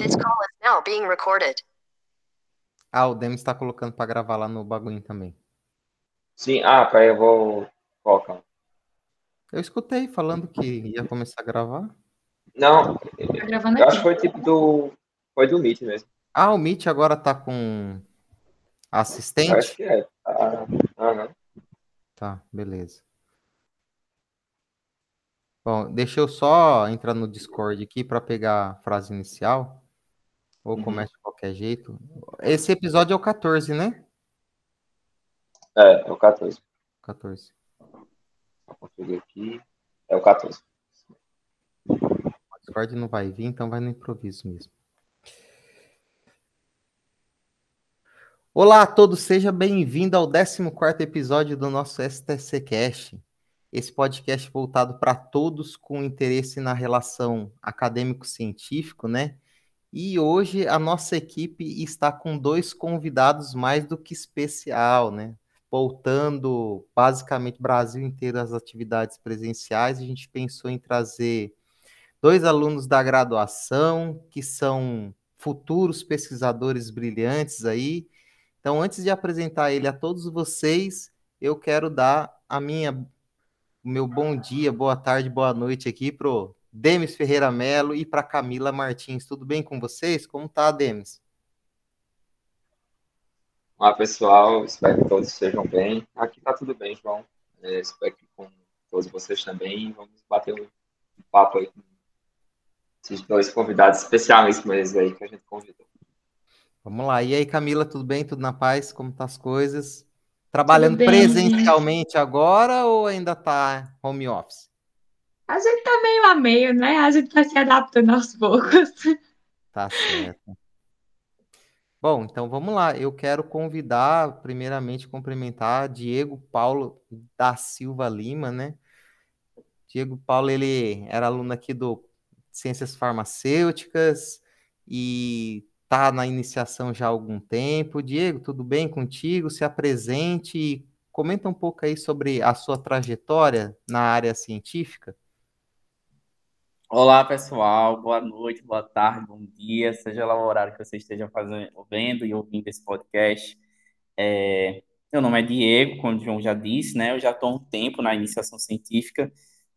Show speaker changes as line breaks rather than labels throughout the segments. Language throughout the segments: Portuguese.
This call is now being recorded.
Ah, o Demis está colocando para gravar lá no bagulho também.
Sim, ah, peraí, eu vou colocar.
Eu escutei falando que ia começar a gravar.
Não,
Tá gravando
eu
aqui.
acho que foi tipo do. Foi do Meet mesmo.
Ah, o Meet agora tá com assistente?
acho que é. Ah, aham.
Tá, beleza. Bom, deixa eu só entrar no Discord aqui para pegar a frase inicial. Ou
Uhum.
começa de qualquer jeito. Esse episódio é o 14, né?
É, é o 14.
14.
Vou conferir aqui. É o 14.
O Discord não vai vir, então vai no improviso mesmo. Olá a todos, seja bem-vindo ao 14º episódio do nosso STC Cast. Esse podcast voltado para todos com interesse na relação acadêmico-científico, né? E hoje a nossa equipe está com dois convidados mais do que especial, né? Voltando basicamente Brasil inteiro às atividades presenciais, a gente pensou em trazer dois alunos da graduação que são futuros pesquisadores brilhantes aí. Então, antes de apresentar ele a todos vocês, eu quero dar a minha o meu bom dia, boa tarde, boa noite aqui pro Demis Ferreira Melo e para Camila Martins. Tudo bem com vocês? Como tá, Demis?
Olá, pessoal. Espero que todos estejam bem. Aqui tá tudo bem, João. É, espero que com todos vocês também. Vamos bater um papo aí com esses dois convidados especialíssimos aí que a gente convidou.
Vamos lá. E aí, Camila, tudo bem? Tudo na paz? Como tá as coisas? Trabalhando presencialmente agora ou ainda tá home office?
A gente tá meio a meio, né? A gente tá se adaptando aos poucos.
Tá certo. Bom, então vamos lá. Eu quero convidar, primeiramente, cumprimentar Diego Paulo da Silva Lima, né? Diego Paulo, ele era aluno aqui do Ciências Farmacêuticas e tá na iniciação já há algum tempo. Diego, tudo bem contigo? Se apresente e comenta um pouco aí sobre a sua trajetória na área científica.
Olá, pessoal. Boa noite, boa tarde, bom dia, seja lá o horário que você esteja fazendo, vendo e ouvindo esse podcast. É, meu nome é Diego, como o João já disse, né? Eu já estou há um tempo na iniciação científica,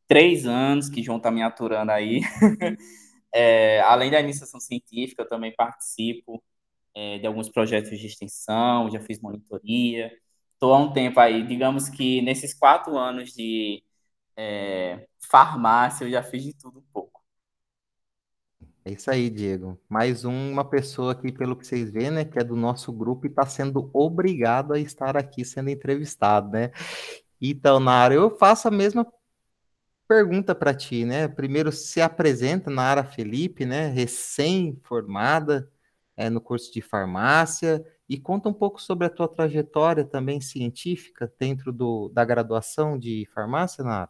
três anos que o João está me aturando aí. É, além da iniciação científica, eu também participo é, de alguns projetos de extensão, já fiz monitoria. Estou há um tempo aí, digamos que nesses quatro anos de é, farmácia, eu já fiz de tudo um pouco.
É isso aí, Diego. Mais uma pessoa aqui, pelo que vocês veem, né, que é do nosso grupo e está sendo obrigado a estar aqui sendo entrevistado, né? Então, Nara, eu faço a mesma pergunta para ti, né? Primeiro, se apresenta, Nara Felipe, né? Recém-formada é, no curso de farmácia e conta um pouco sobre a tua trajetória também científica dentro do, da graduação de farmácia, Nara.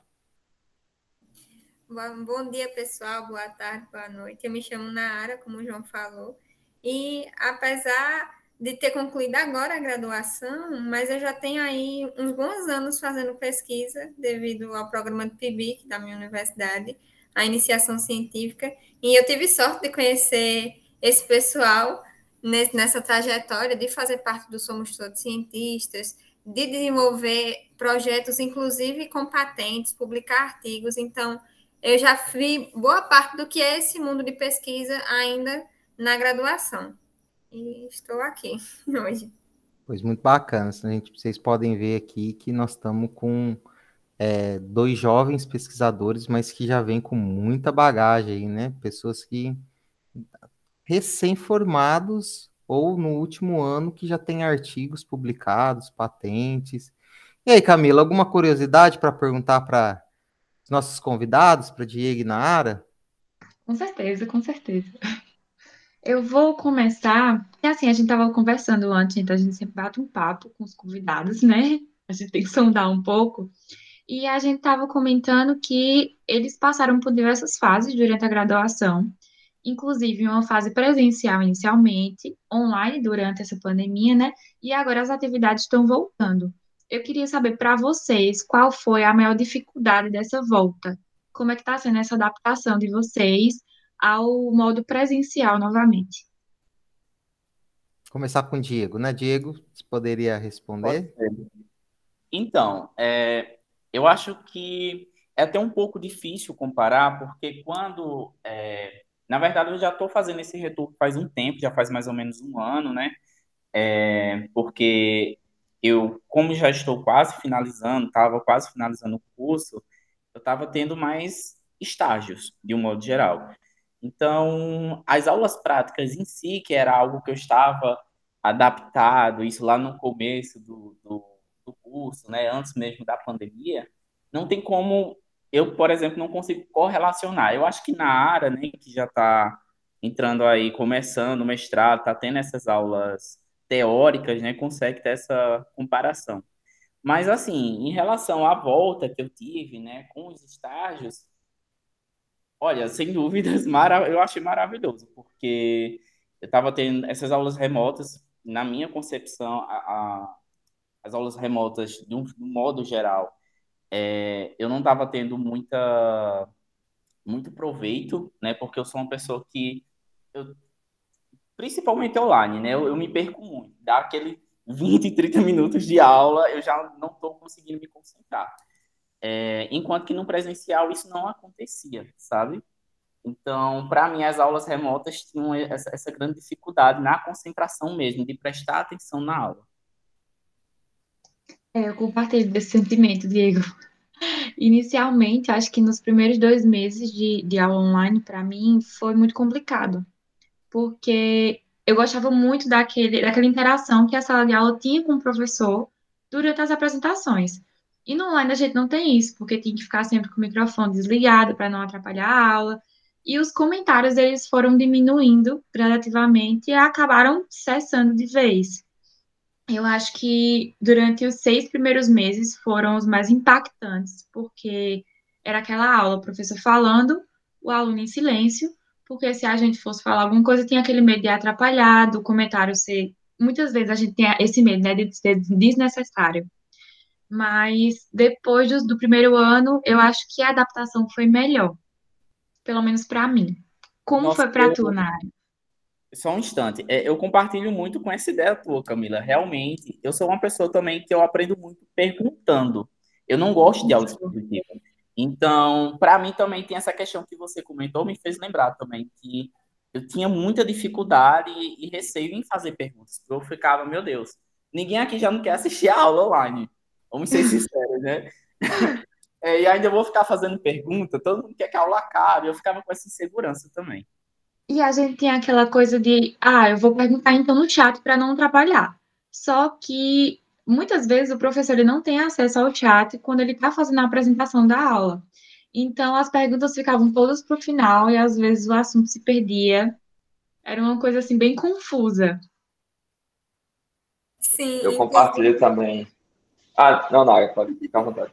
Bom, dia, pessoal. Boa tarde, boa noite. Eu me chamo Naara, como o João falou. E apesar de ter concluído agora a graduação, mas eu já tenho aí uns bons anos fazendo pesquisa devido ao programa de PIBIC da minha universidade, a iniciação científica. E eu tive sorte de conhecer esse pessoal nessa trajetória de fazer parte do Somos Todos Cientistas, de desenvolver projetos, inclusive com patentes, publicar artigos. Então, eu já vi boa parte do que é esse mundo de pesquisa ainda na graduação. E estou aqui hoje.
Pois muito bacana. A gente, vocês podem ver aqui que nós estamos com é, dois jovens pesquisadores, mas que já vêm com muita bagagem aí, né? Pessoas que recém-formados ou no último ano que já têm artigos publicados, patentes. E aí, Camila, alguma curiosidade para perguntar para nossos convidados, para Diego e Naara?
Com certeza, com certeza. Eu vou começar. E assim, a gente estava conversando antes, então a gente sempre bate um papo com os convidados, né? A gente tem que sondar um pouco. E a gente estava comentando que eles passaram por diversas fases durante a graduação, inclusive uma fase presencial inicialmente, online durante essa pandemia, né? E agora as atividades estão voltando. Eu queria saber para vocês qual foi a maior dificuldade dessa volta. Como é que está sendo essa adaptação de vocês ao modo presencial novamente.
Começar com o Diego, né? Diego, você poderia responder?
Então, é, eu acho que é até um pouco difícil comparar, porque quando. É, na verdade, eu já estou fazendo esse retorno faz um tempo, já faz mais ou menos um ano, né? É, porque eu, como já estou quase finalizando, estava quase finalizando o curso, eu estava tendo mais estágios, de um modo geral. Então, as aulas práticas em si, que era algo que eu estava adaptado, isso lá no começo do, do, do curso, né, antes mesmo da pandemia, não tem como eu, por exemplo, não consigo correlacionar. Eu acho que na área, né, que já está entrando aí, começando o mestrado, está tendo essas aulas teóricas, né, consegue ter essa comparação. Mas, assim, em relação à volta que eu tive, né, com os estágios, olha, sem dúvidas, eu achei maravilhoso, porque eu estava tendo essas aulas remotas, na minha concepção, a, a, as aulas remotas, de um, de um modo geral, é, eu não estava tendo muita muito proveito, né? Porque eu sou uma pessoa que eu, principalmente online, né? Eu, eu, me perco muito. Dá aquele 20, 30 minutos de aula, eu já não estou conseguindo me concentrar. É, enquanto que no presencial isso não acontecia, sabe? Então, para mim, as aulas remotas tinham essa, essa grande dificuldade na concentração mesmo, de prestar atenção na aula.
É, eu compartilho desse sentimento, Diego. Inicialmente, acho que nos primeiros dois meses de, de aula online, para mim, foi muito complicado, porque eu gostava muito daquele, daquela interação que a sala de aula tinha com o professor durante as apresentações. E no online a gente não tem isso, porque tem que ficar sempre com o microfone desligado para não atrapalhar a aula. E os comentários eles foram diminuindo gradativamente e acabaram cessando de vez. Eu acho que durante os seis primeiros meses foram os mais impactantes, porque era aquela aula, o professor falando, o aluno em silêncio, porque se a gente fosse falar alguma coisa, tinha aquele medo de atrapalhar, do comentário ser. Muitas vezes a gente tem esse medo, né, de ser desnecessário. Mas depois do, do primeiro ano, eu acho que a adaptação foi melhor, pelo menos para mim. Como Nossa, foi para tu, Nari?
Só um instante. É, eu compartilho muito com essa ideia tua, Camila. Realmente, eu sou uma pessoa também que eu aprendo muito perguntando. Eu não gosto de aula Então, para mim também tem essa questão que você comentou, me fez lembrar também que eu tinha muita dificuldade e, receio em fazer perguntas. Eu ficava, meu Deus, ninguém aqui já não quer assistir a aula online. Vamos ser sinceros, né? É, e ainda vou ficar fazendo pergunta, todo mundo quer que a aula acabe. Eu ficava com essa insegurança também.
E a gente tem aquela coisa de, ah, eu vou perguntar então no chat para não atrapalhar. Só que muitas vezes o professor ele não tem acesso ao chat quando ele está fazendo a apresentação da aula. Então as perguntas ficavam todas para o final e às vezes o assunto se perdia. Era uma coisa assim bem confusa.
Sim. Eu compartilho também. Ah, não, não, pode ficar à vontade.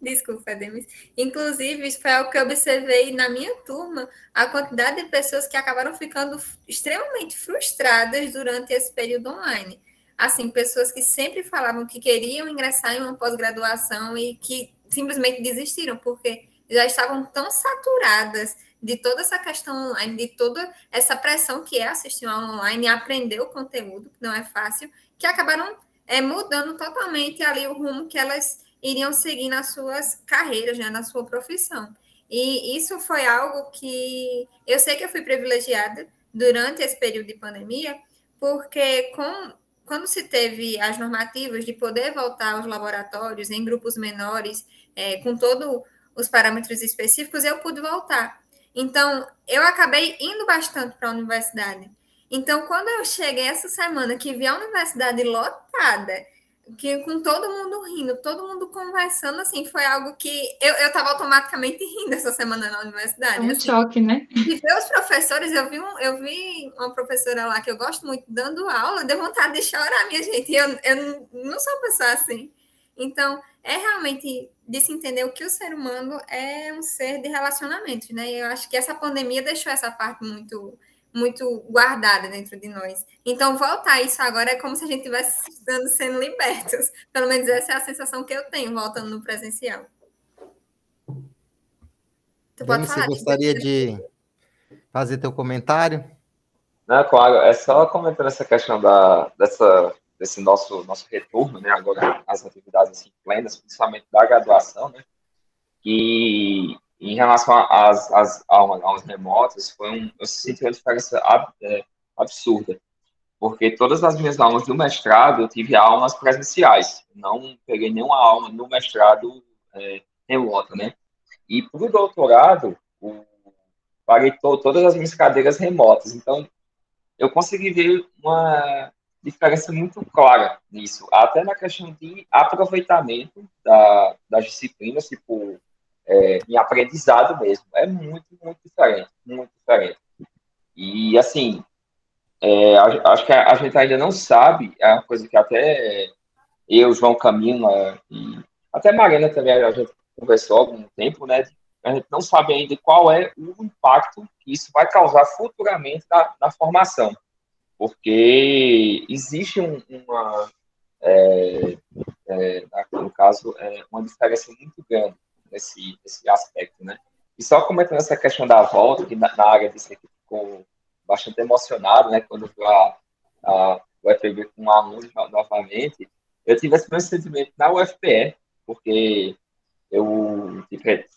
Desculpa, Demis. Inclusive, isso foi algo que eu observei na minha turma, a quantidade de pessoas que acabaram ficando extremamente frustradas durante esse período online. Assim, pessoas que sempre falavam que queriam ingressar em uma pós-graduação e que simplesmente desistiram, porque já estavam tão saturadas de toda essa questão online, de toda essa pressão que é assistir uma online e aprender o conteúdo, que não é fácil, que acabaram é, mudando totalmente ali o rumo que elas iriam seguir nas suas carreiras, né, na sua profissão. E isso foi algo que eu sei que eu fui privilegiada durante esse período de pandemia, porque com, quando se teve as normativas de poder voltar aos laboratórios em grupos menores, é, com todos os parâmetros específicos, eu pude voltar. Então, eu acabei indo bastante para a universidade. Então, quando eu cheguei essa semana, que vi a universidade lotada, que com todo mundo rindo, todo mundo conversando, assim, foi algo que eu, eu tava automaticamente rindo essa semana na universidade. É
um
assim.
choque, né?
E ver os professores, eu vi, um, eu vi uma professora lá que eu gosto muito dando aula, deu vontade de chorar, minha gente. Eu, eu não sou uma pessoa assim. Então, é realmente de se entender o que o ser humano é um ser de relacionamentos, né? E eu acho que essa pandemia deixou essa parte muito muito guardada dentro de nós. Então, voltar a isso agora é como se a gente estivesse sendo libertos. Pelo menos essa é a sensação que eu tenho voltando no presencial.
Tu pode falar, você gostaria de, fazer teu comentário?
Não, claro, é só comentando essa questão da, dessa, desse nosso, nosso retorno, né, agora as atividades assim, plenas, principalmente da graduação, né, que em relação às, às aulas, remotas, foi um, eu senti uma diferença ab, é, absurda, porque todas as minhas aulas do mestrado eu tive aulas presenciais, não peguei nenhuma aula no mestrado é, remota, né, e para o doutorado, paguei to, todas as minhas cadeiras remotas, então eu consegui ver uma diferença muito clara nisso, até na questão de aproveitamento da, das disciplinas, tipo, é, em aprendizado mesmo. É muito, muito diferente, muito diferente. E, assim, é, acho que a, gente ainda não sabe, é uma coisa que até eu, João Camila e até Marina também, a gente conversou há algum tempo, né, a gente não sabe ainda qual é o impacto que isso vai causar futuramente na, na formação, porque existe um, uma, é, é, no caso, é, uma diferença muito grande nesse, nesse aspecto, né? E só comentando essa questão da volta, que na, na área disso aqui ficou bastante emocionado, né, quando viu a, a UFB com alunos novamente, eu tive esse mesmo sentimento na UFPE, porque eu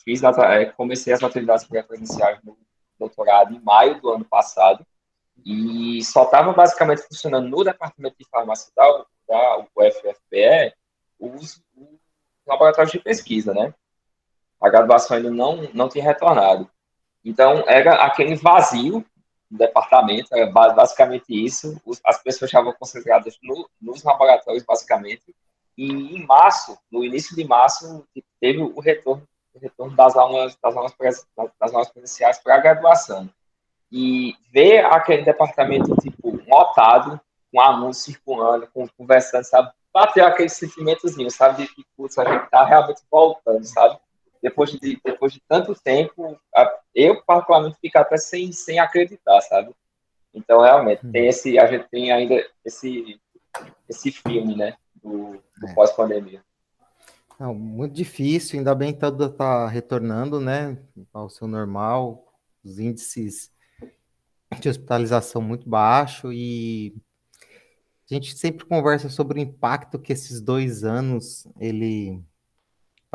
fiz, é, comecei as atividades presenciais no doutorado em maio do ano passado e só estava basicamente funcionando no departamento de farmácia da, da UFFPE os, os laboratórios de pesquisa, né? A graduação ainda não, não tinha retornado. Então, era aquele vazio do departamento, era basicamente isso. as pessoas estavam concentradas no, nos laboratórios, basicamente, e em março, no início de março, teve o retorno, o retorno das aulas, das aulas, das aulas presenciais para a graduação. E ver aquele departamento, tipo, lotado, com alunos circulando, com, conversando, sabe? Bateu aquele sentimentozinho, sabe? De que, putz, a gente tá realmente voltando, sabe? Depois de, depois de tanto tempo, eu, particularmente, fico até sem, sem acreditar, sabe? Então, realmente, tem hum. esse, a gente tem ainda esse, esse filme, né? do, do é. pós-pandemia.
Não, muito difícil, ainda bem que tudo está retornando, né, ao seu normal, os índices de hospitalização muito baixo e a gente sempre conversa sobre o impacto que esses dois anos ele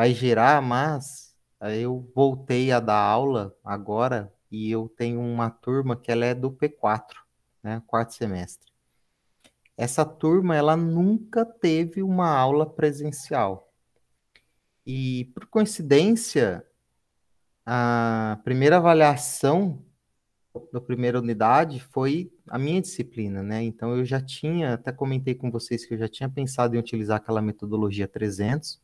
vai gerar, mas eu voltei a dar aula agora e eu tenho uma turma que ela é do P4, né, quarto semestre essa turma ela nunca teve uma aula presencial. E por coincidência, a primeira avaliação da primeira unidade foi a minha disciplina, né? Então eu já tinha, até comentei com vocês que eu já tinha pensado em utilizar aquela metodologia 300.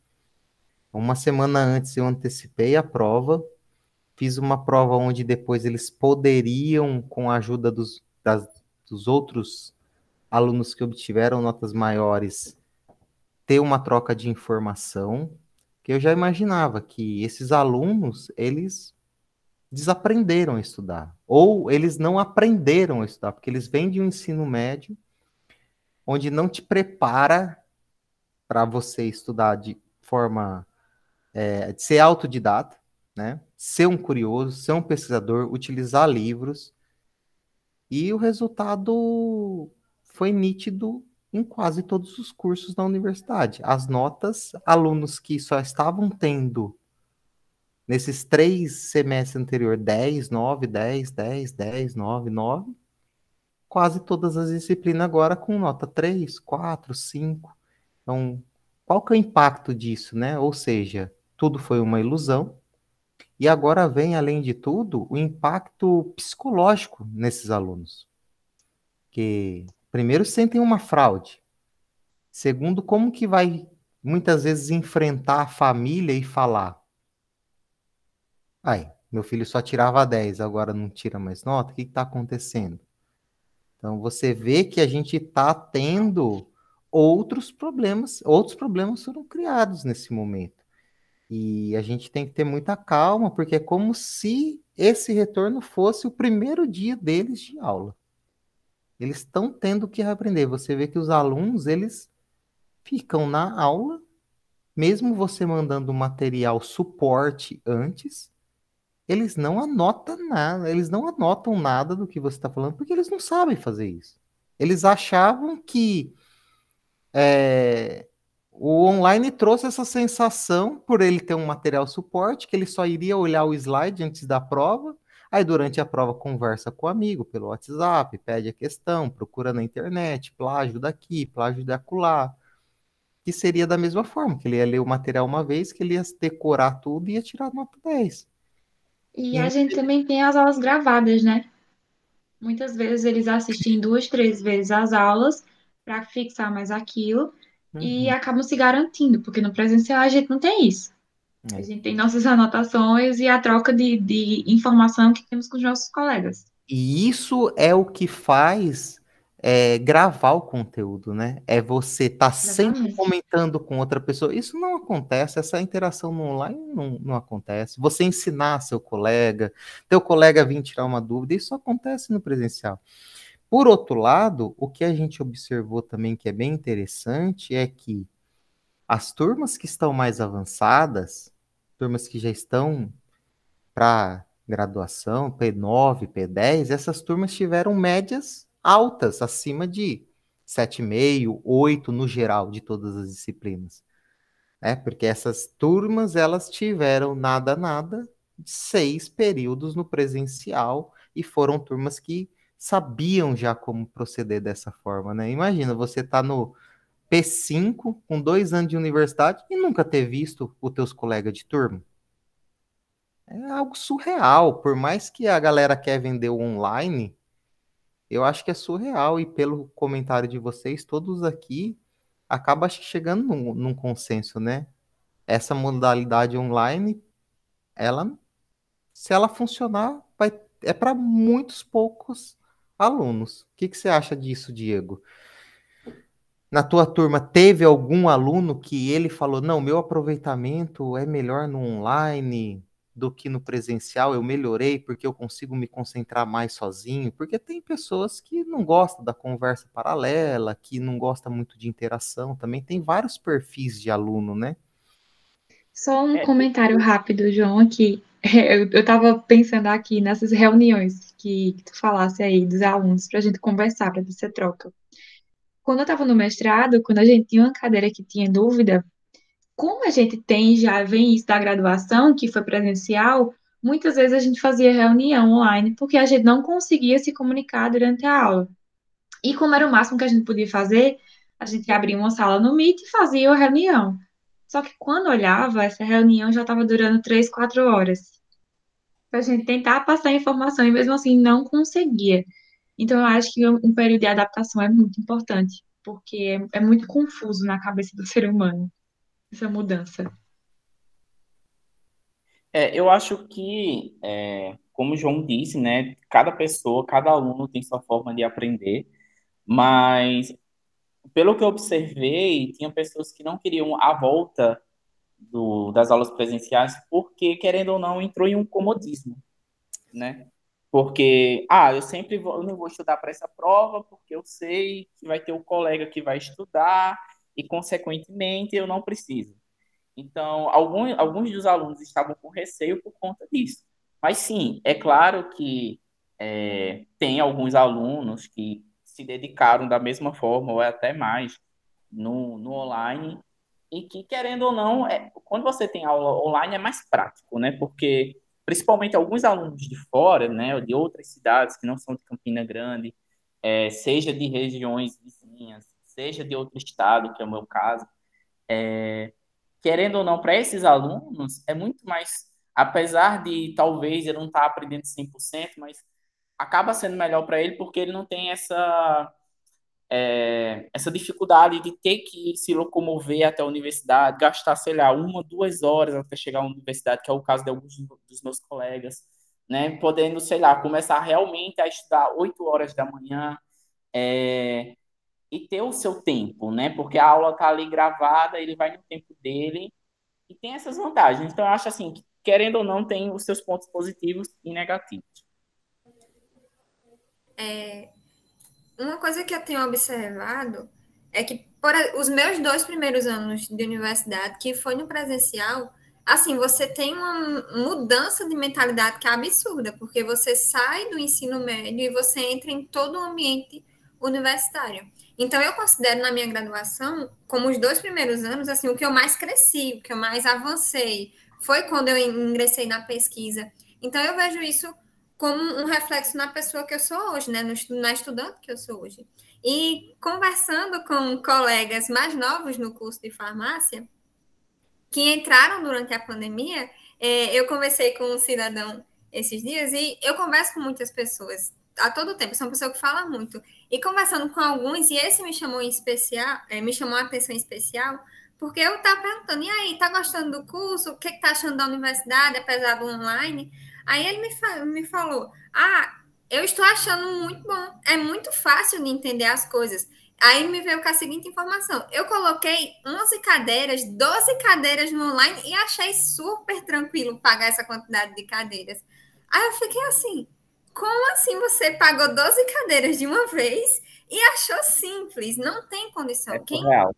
Uma semana antes eu antecipei a prova, fiz uma prova onde depois eles poderiam, com a ajuda dos, das, dos outros alunos que obtiveram notas maiores ter uma troca de informação, que eu já imaginava que esses alunos, eles desaprenderam a estudar, ou eles não aprenderam a estudar, porque eles vêm de um ensino médio onde não te prepara para você estudar de forma é, ser autodidata, né? Ser um curioso, ser um pesquisador, utilizar livros. E o resultado foi nítido em quase todos os cursos da universidade. As notas, alunos que só estavam tendo nesses três semestres anteriores 10, 9, 10, 10, 10, 9, 9, quase todas as disciplinas agora com nota 3, 4, 5. Então, qual que é o impacto disso, né? Ou seja, tudo foi uma ilusão. E agora vem, além de tudo, o impacto psicológico nesses alunos. Que Primeiro, sentem uma fraude. Segundo, como que vai muitas vezes enfrentar a família e falar: ai, meu filho só tirava 10, agora não tira mais nota, o que está acontecendo? Então você vê que a gente está tendo outros problemas, outros problemas foram criados nesse momento. E a gente tem que ter muita calma, porque é como se esse retorno fosse o primeiro dia deles de aula. Eles estão tendo que aprender. Você vê que os alunos, eles ficam na aula, mesmo você mandando material suporte antes, eles não anotam nada, eles não anotam nada do que você está falando, porque eles não sabem fazer isso. Eles achavam que é, o online trouxe essa sensação, por ele ter um material suporte, que ele só iria olhar o slide antes da prova, aí durante a prova conversa com o amigo pelo WhatsApp, pede a questão, procura na internet, plágio daqui, plágio de acolá, que seria da mesma forma, que ele ia ler o material uma vez, que ele ia decorar tudo e ia tirar nota 10.
E a gente também tem as aulas gravadas, né? Muitas vezes eles assistem duas, três vezes as aulas para fixar mais aquilo uhum. e acabam se garantindo, porque no presencial a gente não tem isso. É. A gente tem nossas anotações e a troca de, de informação que temos com os nossos colegas.
E isso é o que faz é, gravar o conteúdo, né? É você estar tá sempre comentando com outra pessoa. Isso não acontece, essa interação no online não, não acontece. Você ensinar seu colega, teu colega vir tirar uma dúvida, isso acontece no presencial. Por outro lado, o que a gente observou também que é bem interessante é que as turmas que estão mais avançadas, turmas que já estão para graduação, P9, P10, essas turmas tiveram médias altas, acima de 7,5, 8 no geral de todas as disciplinas. É, porque essas turmas elas tiveram nada nada seis períodos no presencial e foram turmas que sabiam já como proceder dessa forma, né? Imagina, você tá no P5 com dois anos de universidade e nunca ter visto os teus colegas de turma. É algo surreal, por mais que a galera quer vender online, eu acho que é surreal, e pelo comentário de vocês, todos aqui acaba chegando num, num consenso, né? Essa modalidade online, ela, se ela funcionar, vai, é para muitos poucos alunos. O que, que você acha disso, Diego? Na tua turma, teve algum aluno que ele falou: não, meu aproveitamento é melhor no online, do que no presencial, eu melhorei porque eu consigo me concentrar mais sozinho, porque tem pessoas que não gostam da conversa paralela, que não gostam muito de interação, também tem vários perfis de aluno, né?
Só um é, comentário rápido, João, aqui. Eu, eu tava pensando aqui nessas reuniões que, que tu falasse aí dos alunos para a gente conversar, para você troca. Quando eu estava no mestrado, quando a gente tinha uma cadeira que tinha dúvida, como a gente tem, já vem isso da graduação, que foi presencial, muitas vezes a gente fazia reunião online, porque a gente não conseguia se comunicar durante a aula. E como era o máximo que a gente podia fazer, a gente abria uma sala no Meet e fazia a reunião. Só que quando olhava, essa reunião já estava durando três, quatro horas. Para a gente tentar passar informação e mesmo assim não conseguia. Então, eu acho que um período de adaptação é muito importante, porque é, é muito confuso na cabeça do ser humano essa mudança?
É, eu acho que, é, como o João disse, né, cada pessoa, cada aluno tem sua forma de aprender, mas pelo que eu observei, tinha pessoas que não queriam a volta do, das aulas presenciais porque, querendo ou não, entrou em um comodismo, né? Porque, ah, eu sempre vou, eu não vou estudar para essa prova porque eu sei que vai ter um colega que vai estudar e, consequentemente, eu não preciso. Então, alguns, alguns dos alunos estavam com receio por conta disso. Mas, sim, é claro que é, tem alguns alunos que se dedicaram da mesma forma, ou até mais, no, no online, e que, querendo ou não, é, quando você tem aula online é mais prático, né? Porque, principalmente alguns alunos de fora, né, de outras cidades que não são de Campina Grande, é, seja de regiões vizinhas, seja de outro estado, que é o meu caso, é, querendo ou não, para esses alunos, é muito mais, apesar de talvez ele não estar tá aprendendo 100%, mas acaba sendo melhor para ele porque ele não tem essa é, essa dificuldade de ter que se locomover até a universidade, gastar, sei lá, uma, duas horas até chegar à universidade, que é o caso de alguns dos meus colegas, né? Podendo, sei lá, começar realmente a estudar oito horas da manhã, é, e ter o seu tempo, né? Porque a aula tá ali gravada, ele vai no tempo dele e tem essas vantagens. Então, eu acho assim, que, querendo ou não, tem os seus pontos positivos e negativos.
É, uma coisa que eu tenho observado é que por os meus dois primeiros anos de universidade, que foi no presencial, assim, você tem uma mudança de mentalidade que é absurda, porque você sai do ensino médio e você entra em todo o ambiente universitário. Então, eu considero na minha graduação, como os dois primeiros anos, assim, o que eu mais cresci, o que eu mais avancei, foi quando eu ingressei na pesquisa. Então, eu vejo isso como um reflexo na pessoa que eu sou hoje, né? na estudante que eu sou hoje. E conversando com colegas mais novos no curso de farmácia, que entraram durante a pandemia, é, eu conversei com um cidadão esses dias e eu converso com muitas pessoas a todo tempo, sou uma pessoa que fala muito. E conversando com alguns, e esse me chamou em especial, é, me chamou a atenção especial, porque eu estava perguntando, e aí, tá gostando do curso? O que, que tá achando da universidade, apesar do online? Aí ele me, fa me falou, ah, eu estou achando muito bom, é muito fácil de entender as coisas. Aí me veio com a seguinte informação: eu coloquei 11 cadeiras, 12 cadeiras no online e achei super tranquilo pagar essa quantidade de cadeiras. Aí eu fiquei assim: como assim você pagou 12 cadeiras de uma vez e achou simples? Não tem condição.
É
quem,
real.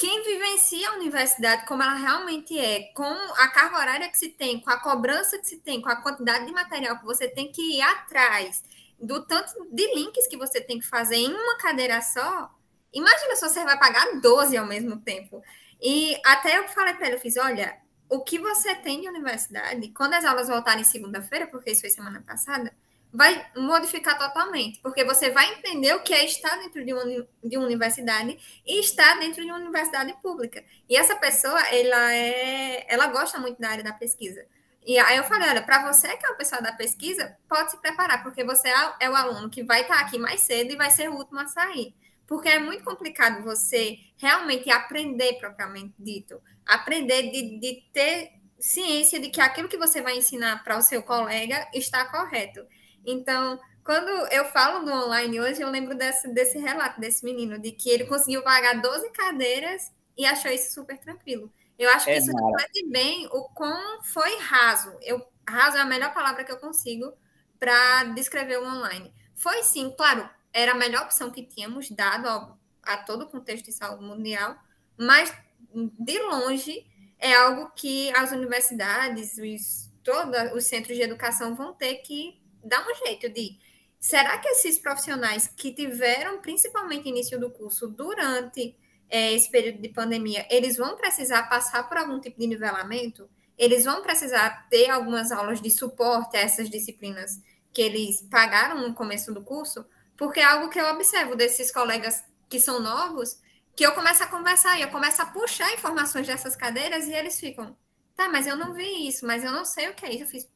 Quem vivencia a universidade como ela realmente é, com a carga horária que se tem, com a cobrança que se tem, com a quantidade de material que você tem que ir atrás do tanto de links que você tem que fazer em uma cadeira só, imagina se você vai pagar 12 ao mesmo tempo. E até eu falei para ele, eu fiz, olha, o que você tem de universidade, quando as aulas voltarem segunda-feira, porque isso foi semana passada, vai modificar totalmente, porque você vai entender o que é estar dentro de uma, de uma universidade e estar dentro de uma universidade pública. E essa pessoa, ela é, ela gosta muito da área da pesquisa. E aí eu falei, olha, para você que é o pessoal da pesquisa, pode se preparar, porque você é, é o aluno que vai estar aqui mais cedo e vai ser o último a sair. Porque é muito complicado você realmente aprender propriamente dito. Aprender de, de ter ciência de que aquilo que você vai ensinar para o seu colega está correto. Então, quando eu falo do online hoje, eu lembro desse, desse relato desse menino, de que ele conseguiu pagar 12 cadeiras e achou isso super tranquilo. Eu acho que
É,
isso reflete bem o quão foi raso. Eu, raso é a melhor palavra que eu consigo para descrever o online. Foi sim, claro, era a melhor opção que tínhamos dado ao- a todo o contexto de saúde mundial, mas de longe é algo que as universidades, os, todos os centros de educação vão ter que dar um jeito de. Será que esses profissionais que tiveram, principalmente início do curso, durante é, esse período de pandemia, eles vão precisar passar por algum tipo de nivelamento? Eles vão precisar ter algumas aulas de suporte a essas disciplinas que eles pagaram no começo do curso? Porque é algo que eu observo desses colegas que são novos, que eu começo a conversar e eu começo a puxar informações dessas cadeiras e eles ficam, tá, mas eu não vi isso, mas eu não sei o que é isso. Eu fiz,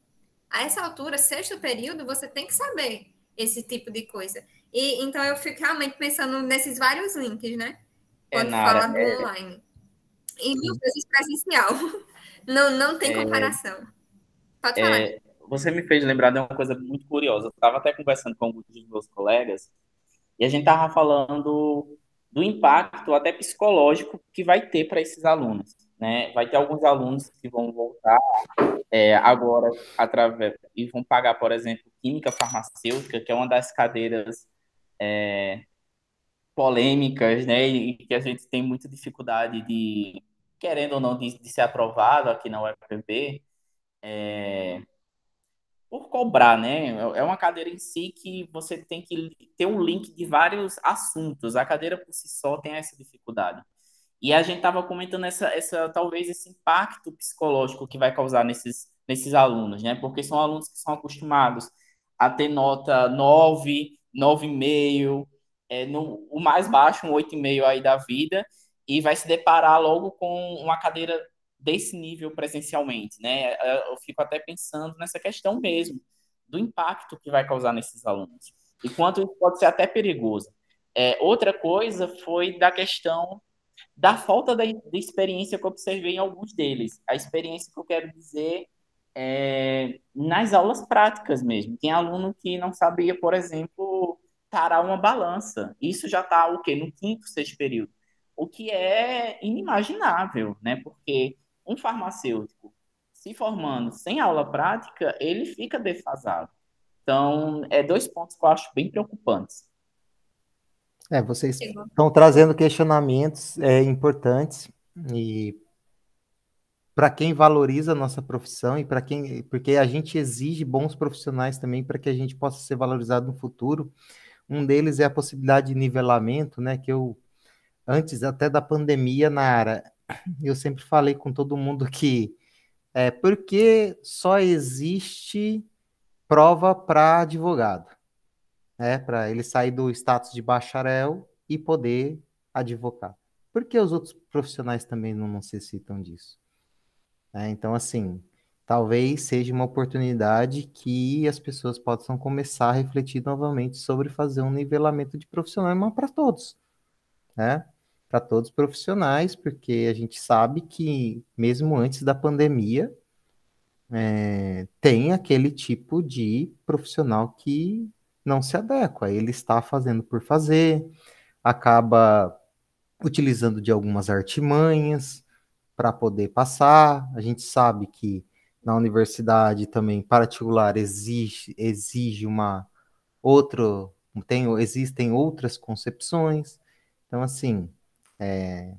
a essa altura, sexto período, você tem que saber esse tipo de coisa. E então eu fico realmente pensando nesses vários links, né?
É,
Quando
Nara,
fala do
é-
online. E mil vezes presencial. Não, não tem
É.
comparação. Pode falar.
É, você me fez lembrar de uma coisa muito curiosa. Eu estava até conversando com alguns dos meus colegas e a gente estava falando do impacto até psicológico que vai ter para esses alunos, né? Vai ter alguns alunos que vão voltar é, agora através e vão pagar, por exemplo, química farmacêutica, que é uma das cadeiras é, polêmicas, né? E que a gente tem muita dificuldade de, querendo ou não, de, de ser aprovado aqui na UFPB é, por cobrar, né? É uma cadeira em si que você tem que ter um link de vários assuntos. A cadeira por si só tem essa dificuldade. E a gente estava comentando essa, essa, talvez esse impacto psicológico que vai causar nesses, nesses alunos, né? Porque são alunos que são acostumados a ter nota 9, 9,5, é, no, o mais baixo, um 8,5 aí da vida, e vai se deparar logo com uma cadeira desse nível presencialmente, né? Eu fico até pensando nessa questão mesmo, do impacto que vai causar nesses alunos. E quanto isso pode ser até perigoso. É, outra coisa foi da questão da falta de, de experiência que eu observei em alguns deles. A experiência que eu quero dizer é, nas aulas práticas mesmo. Tem aluno que não sabia, por exemplo, tarar uma balança. Isso já está o quê? No quinto, sexto período. O que é inimaginável, né? Porque um farmacêutico se formando sem aula prática, ele fica defasado. Então, é dois pontos que eu acho bem preocupantes.
É, vocês estão trazendo questionamentos é, importantes e para quem valoriza a nossa profissão e para quem, porque a gente exige bons profissionais também para que a gente possa ser valorizado no futuro. Um deles é a possibilidade de nivelamento, né? Que eu antes até da pandemia na área, eu sempre falei com todo mundo que é porque só existe prova para advogado, né? Para ele sair do status de bacharel e poder advogar. Porque os outros profissionais também não necessitam disso. Né? Então, assim, talvez seja uma oportunidade que as pessoas possam começar a refletir novamente sobre fazer um nivelamento de profissionais, mas para todos, né? Para todos os profissionais, porque a gente sabe que mesmo antes da pandemia é, tem aquele tipo de profissional que não se adequa, ele está fazendo por fazer, acaba utilizando de algumas artimanhas, para poder passar. A gente sabe que na universidade também particular exige, exige uma outra, tem, existem outras concepções. Então, assim, é,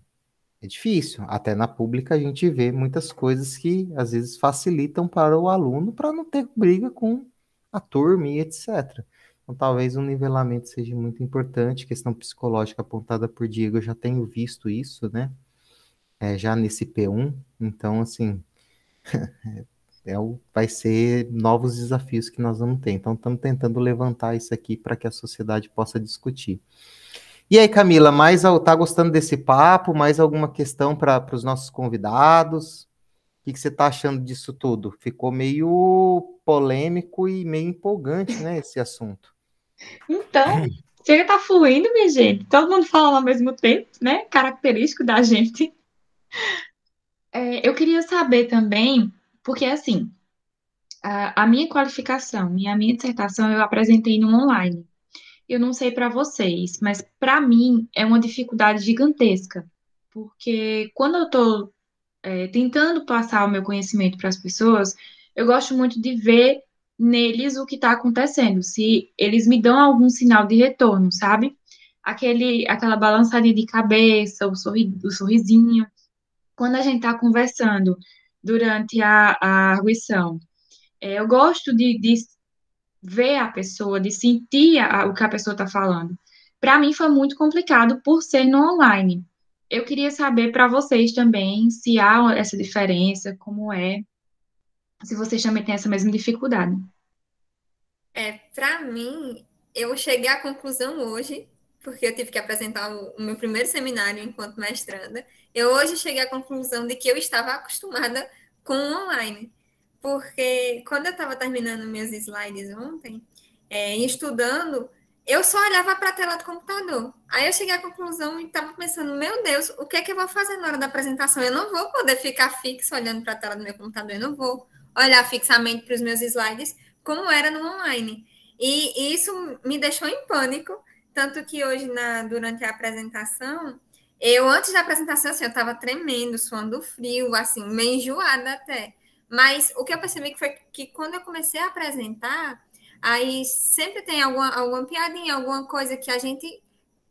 é difícil. Até na pública a gente vê muitas coisas que às vezes facilitam para o aluno para não ter briga com a turma e etc. Então, talvez um nivelamento seja muito importante. Questão psicológica apontada por Diego, eu já tenho visto isso, né? é, já nesse P1, então, assim, é o, vai ser novos desafios que nós vamos ter. Então, estamos tentando levantar isso aqui para que a sociedade possa discutir. E aí, Camila, mais tá gostando desse papo? Mais alguma questão para os nossos convidados? O que, que você está achando disso tudo? Ficou meio polêmico e meio empolgante, né, esse assunto.
Então, chega tá fluindo, minha gente. Todo mundo falando ao mesmo tempo, né? Característico da gente. É, eu queria saber também, porque assim, a, a minha qualificação e a minha dissertação eu apresentei no online. Eu não sei para vocês, mas para mim é uma dificuldade gigantesca, porque quando eu estou é, tentando passar o meu conhecimento para as pessoas, eu gosto muito de ver neles o que está acontecendo, se eles me dão algum sinal de retorno, sabe? Aquele, aquela balançadinha de cabeça, o, sorri, o sorrisinho quando a gente está conversando durante a, a arguição, é, eu gosto de, de, ver a pessoa, de sentir a, o que a pessoa está falando. Para mim foi muito complicado por ser no online. Eu queria saber para vocês também se há essa diferença, como é, se vocês também têm essa mesma dificuldade.
É, para mim, eu cheguei à conclusão hoje porque eu tive que apresentar o, meu primeiro seminário enquanto mestranda, eu hoje cheguei à conclusão de que eu estava acostumada com o online. Porque quando eu estava terminando meus slides ontem, é, estudando, eu só olhava para a tela do computador. Aí eu cheguei à conclusão e estava pensando, meu Deus, o que é que eu vou fazer na hora da apresentação? Eu não vou poder ficar fixo olhando para a tela do meu computador, eu não vou olhar fixamente para os meus slides como era no online. E, isso me deixou em pânico, tanto que hoje, na, durante a apresentação, eu, antes da apresentação, assim, eu estava tremendo, suando frio, assim, meio enjoada até. Mas o que eu percebi que foi que quando eu comecei a apresentar, aí sempre tem alguma, alguma piadinha, alguma coisa que a gente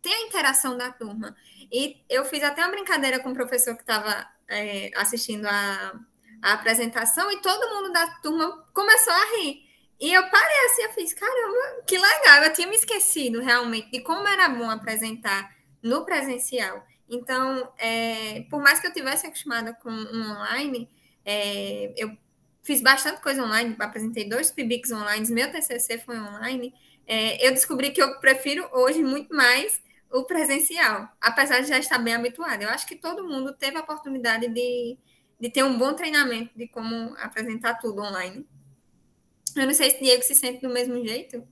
tem a interação da turma. E eu fiz até uma brincadeira com o professor que estava é, assistindo a, a apresentação e todo mundo da turma começou a rir. E eu parei assim, eu fiz, caramba, que legal. Eu tinha me esquecido realmente de como era bom apresentar no presencial. Então, é, por mais que eu tivesse acostumada com um online, é, eu fiz bastante coisa online, apresentei dois PIBICs online, meu TCC foi online. É, eu descobri que eu prefiro hoje muito mais o presencial, apesar de já estar bem habituada. Eu acho que todo mundo teve a oportunidade de, de ter um bom treinamento de como apresentar tudo online. Eu não sei se Diego se sente do mesmo jeito.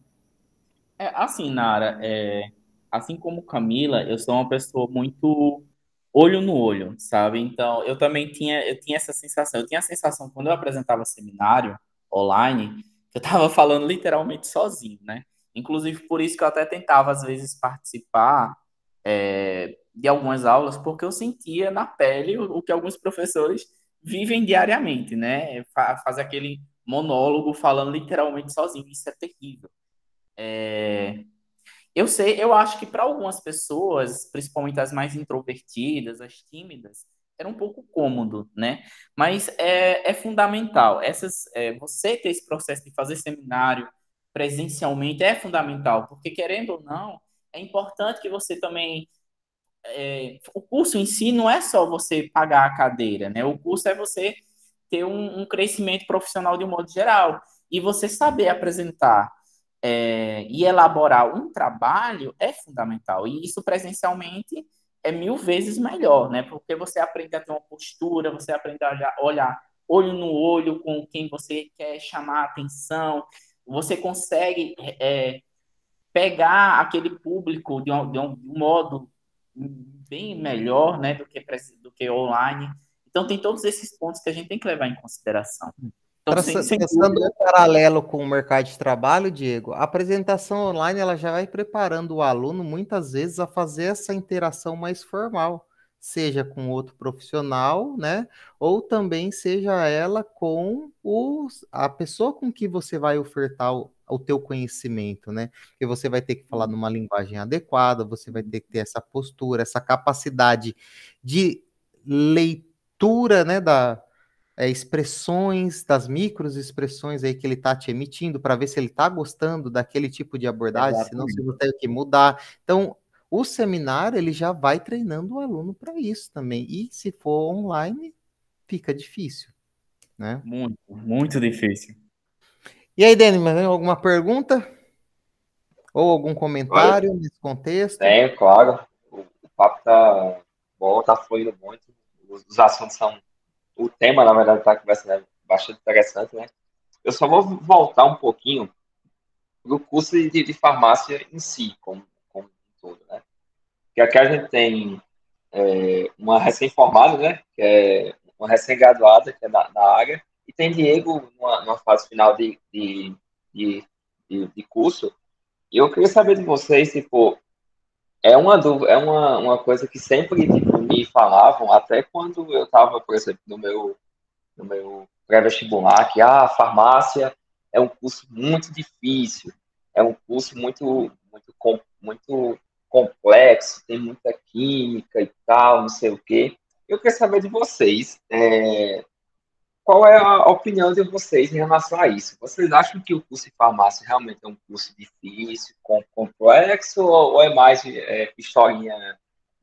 É, assim, Nara, é, assim como Camila, eu sou uma pessoa muito olho no olho, sabe? Então, eu também tinha, eu tinha essa sensação. Eu tinha a sensação, quando eu apresentava seminário online, que eu estava falando literalmente sozinho, né? Inclusive, por isso que eu até tentava, às vezes, participar é, de algumas aulas, porque eu sentia na pele o, o que alguns professores vivem diariamente, né? Fazer aquele monólogo falando literalmente sozinho. Isso é terrível. É... Eu sei, eu acho que para algumas pessoas, principalmente as mais introvertidas, as tímidas, era um pouco cômodo, né? Mas é, é fundamental. Essas, é, você ter esse processo de fazer seminário presencialmente é fundamental, porque querendo ou não, é importante que você também é, o curso em si não é só você pagar a cadeira, né? O curso é você ter um, um crescimento profissional de um modo geral e você saber apresentar é, e elaborar um trabalho é fundamental. E isso presencialmente é mil vezes melhor, né? Porque você aprende a ter uma postura, você aprende a olhar, olhar olho no olho com quem você quer chamar atenção, você consegue é, pegar aquele público de um, de um, modo bem melhor, né, do que do que online. Então tem todos esses pontos que a gente tem que levar em consideração. Então,
sem, sem um paralelo com o mercado de trabalho, Diego, a apresentação online ela já vai preparando o aluno muitas vezes a fazer essa interação mais formal, seja com outro profissional, né? Ou também seja ela com os, a pessoa com que você vai ofertar o, o teu conhecimento, né? Porque você vai ter que falar numa linguagem adequada, você vai ter que ter essa postura, essa capacidade de leitura, né, da, é, expressões, das micros expressões aí que ele está te emitindo, para ver se ele está gostando daquele tipo de abordagem, Exatamente. senão você vai ter que mudar. Então, o seminário ele já vai treinando o aluno para isso também. E se for online, fica difícil. Né?
Muito, muito difícil.
E aí, Dani, alguma pergunta? Ou algum comentário Oi? nesse contexto?
Tem, claro. O, papo tá bom, tá fluindo muito. Os, os assuntos são o tema, na verdade, está conversando é bastante interessante, né? Eu só vou voltar um pouquinho para o curso de, de, farmácia em si, como todo, né? Aqui a gente tem é, uma recém-formada, né? Que é uma recém-graduada, que é na, área, e tem Diego numa, numa fase final de, de, de, de, curso. E eu queria saber de vocês, tipo, é uma é uma, uma coisa que sempre tipo, me falavam, até quando eu estava, por exemplo, no meu, no meu pré-vestibular, que ah, a farmácia é um curso muito difícil, é um curso muito, muito, muito complexo, tem muita química e tal, não sei o quê. Eu queria saber de vocês, é, qual é a opinião de vocês em relação a isso? Vocês acham que o curso de farmácia realmente é um curso difícil, complexo, ou é mais é, pistolinha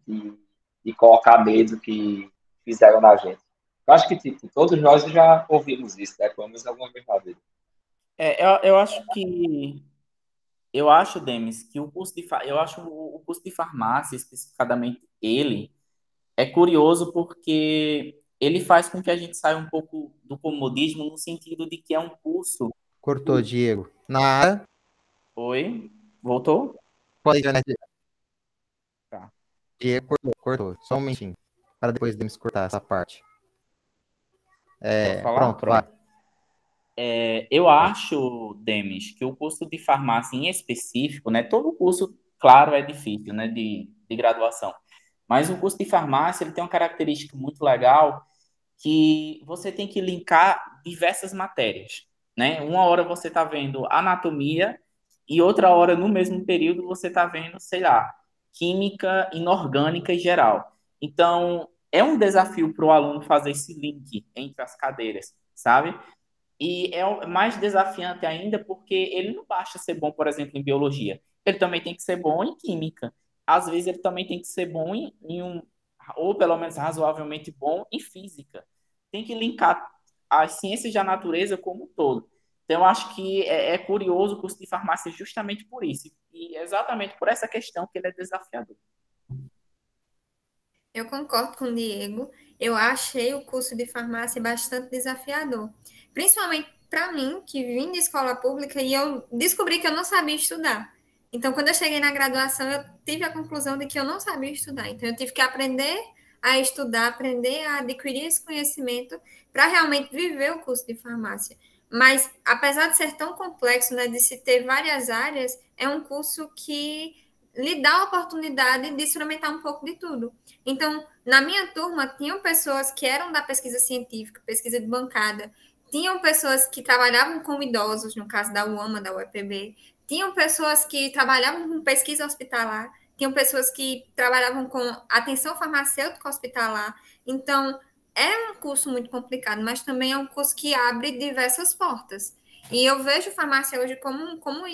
de, de colocar medo que fizeram na gente? Eu acho que tipo, todos nós já ouvimos isso, né? Pelo menos alguma vez na vida.
É, eu, eu acho que eu acho, Demis, que o curso de eu acho o curso de farmácia, especificadamente ele, é curioso porque ele faz com que a gente saia um pouco do comodismo no sentido de que é um curso.
Cortou, Diego. Na área.
Oi? Voltou?
Pode ir, né? Tá. Diego cortou, cortou. Só um minutinho. Para depois de me cortar essa parte. É, pronto, pronto, vai.
É, eu acho, Demis, que o curso de farmácia em específico, né? Todo curso, claro, é difícil, né? De, de graduação. Mas o curso de farmácia ele tem uma característica muito legal que você tem que linkar diversas matérias, né? Uma hora você está vendo anatomia e outra hora no mesmo período você está vendo, sei lá, química inorgânica em geral. Então é um desafio para o aluno fazer esse link entre as cadeiras, sabe? E é mais desafiante ainda porque ele não basta ser bom, por exemplo, em biologia. Ele também tem que ser bom em química. Às vezes ele também tem que ser bom em, em um, ou pelo menos razoavelmente bom em física. Tem que linkar as ciências da natureza como um todo. Então, eu acho que é, é curioso o curso de farmácia justamente por isso, e exatamente por essa questão que ele é desafiador.
Eu concordo com o Diego. Eu achei o curso de farmácia bastante desafiador. Principalmente para mim, que vim de escola pública e eu descobri que eu não sabia estudar. Então, quando eu cheguei na graduação, eu tive a conclusão de que eu não sabia estudar. Então, eu tive que aprender a estudar, aprender a adquirir esse conhecimento para realmente viver o curso de farmácia. Mas, apesar de ser tão complexo, né, de se ter várias áreas, é um curso que lhe dá a oportunidade de experimentar um pouco de tudo. Então, na minha turma, tinham pessoas que eram da pesquisa científica, pesquisa de bancada, tinham pessoas que trabalhavam com idosos, no caso da UAMA, da UEPB, tinham pessoas que trabalhavam com pesquisa hospitalar, tinham pessoas que trabalhavam com atenção farmacêutica hospitalar. Então, é um curso muito complicado, mas também é um curso que abre diversas portas. E eu vejo farmácia hoje como, como,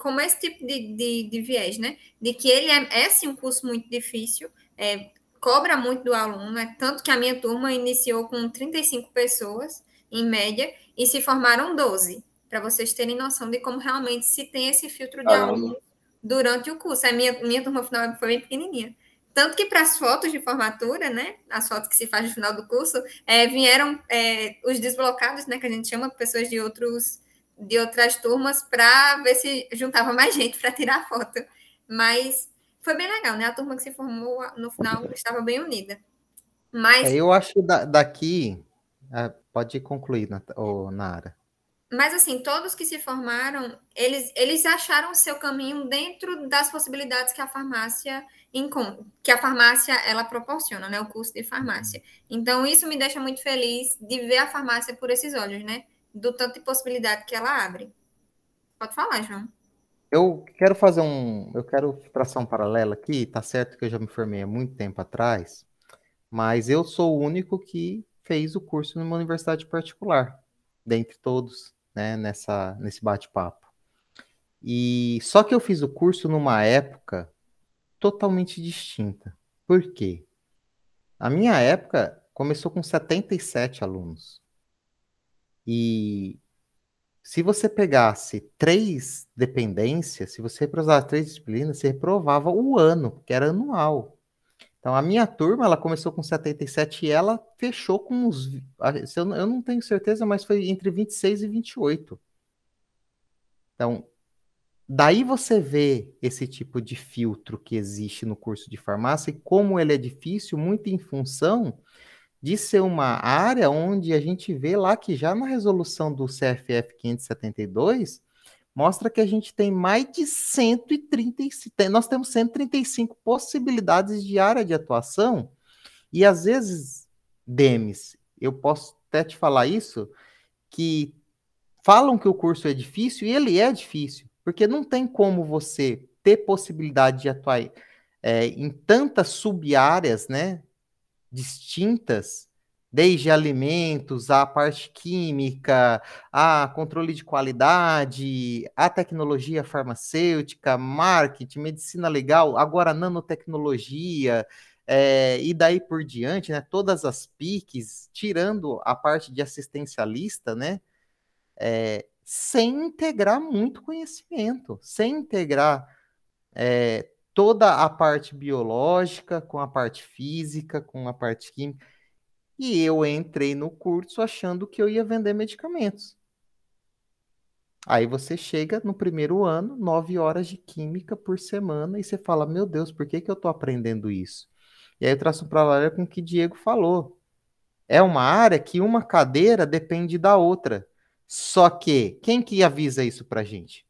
como esse tipo de, de, de viés, né? De que ele é, é sim um curso muito difícil, é, cobra muito do aluno, é tanto que a minha turma iniciou com 35 pessoas, em média, e se formaram 12, para vocês terem noção de como realmente se tem esse filtro de aluno durante o curso. A minha, minha turma final foi bem pequenininha. Tanto que para as fotos de formatura, né, as fotos que se faz no final do curso, é, vieram é, os desblocados, né, que a gente chama pessoas de outros de outras turmas para ver se juntava mais gente para tirar foto. Mas foi bem legal, né? A turma que se formou no final estava bem unida. Mas
é, eu acho da, daqui é, pode concluir, Nara.
Mas assim, todos que se formaram, eles, eles acharam o seu caminho dentro das possibilidades que a farmácia que a farmácia ela proporciona, né, o curso de farmácia. Então isso me deixa muito feliz de ver a farmácia por esses olhos, né, do tanto de possibilidade que ela abre. Pode falar, João.
Eu quero fazer um, eu quero traçar um paralelo aqui. Tá certo que eu já me formei há muito tempo atrás, mas eu sou o único que fez o curso numa universidade particular, dentre todos, né, nessa nesse bate-papo. E só que eu fiz o curso numa época totalmente distinta. Por quê? A minha época começou com 77 alunos. E se você pegasse três dependências, se você reprovasse três disciplinas, você reprovava o ano, que era anual. Então, a minha turma, ela começou com 77 e ela fechou com uns... Eu não tenho certeza, mas foi entre 26 e 28. Então, Daí você vê esse tipo de filtro que existe no curso de farmácia e como ele é difícil, muito em função de ser uma área onde a gente vê lá que já na resolução do CFF 572 mostra que a gente tem mais de 135, nós temos 135 possibilidades de área de atuação e às vezes, Demis, eu posso até te falar isso, que falam que o curso é difícil e ele é difícil. Porque não tem como você ter possibilidade de atuar é, em tantas sub-áreas, né, distintas, desde alimentos, a parte química, a controle de qualidade, a tecnologia farmacêutica, marketing, medicina legal, agora nanotecnologia, é, e daí por diante, né, todas as PICs, tirando a parte de assistencialista, né, é, sem integrar muito conhecimento, sem integrar é, toda a parte biológica com a parte física, com a parte química. E eu entrei no curso achando que eu ia vender medicamentos. Aí você chega no primeiro ano, nove horas de química por semana, e você fala: Meu Deus, por que, que eu estou aprendendo isso? E aí eu traço um paralelo com o que Diego falou. É uma área que uma cadeira depende da outra. Só que quem que avisa isso pra gente?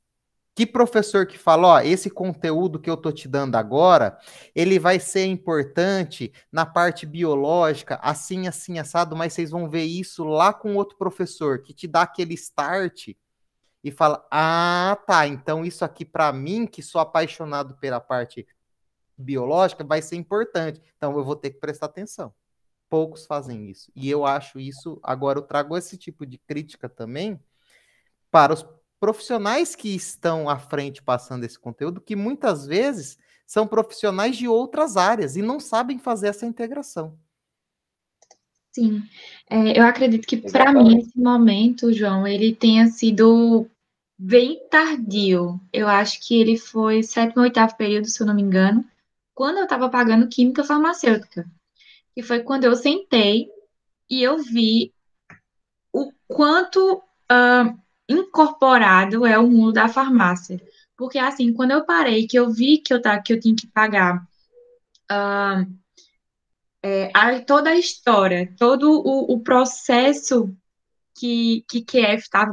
Que professor que fala, ó, esse conteúdo que eu tô te dando agora, ele vai ser importante na parte biológica, assim, assim, assado, mas vocês vão ver isso lá com outro professor que te dá aquele start e fala: "Ah, tá, então isso aqui para mim, que sou apaixonado pela parte biológica, vai ser importante. Então eu vou ter que prestar atenção." poucos fazem isso. E eu acho isso, agora eu trago esse tipo de crítica também para os profissionais que estão à frente passando esse conteúdo, que muitas vezes são profissionais de outras áreas e não sabem fazer essa integração.
Sim, é, eu acredito que para mim esse momento, João, ele tenha sido bem tardio. Eu acho que ele foi sétimo, oitavo período, se eu não me engano, quando eu estava pagando química farmacêutica que foi quando eu sentei e eu vi o quanto uh, incorporado é o mundo da farmácia. Porque, assim, quando eu parei, que eu vi que eu, tá, que eu tinha que pagar uh, é, a, toda a história, todo o, o processo que, que QF estava,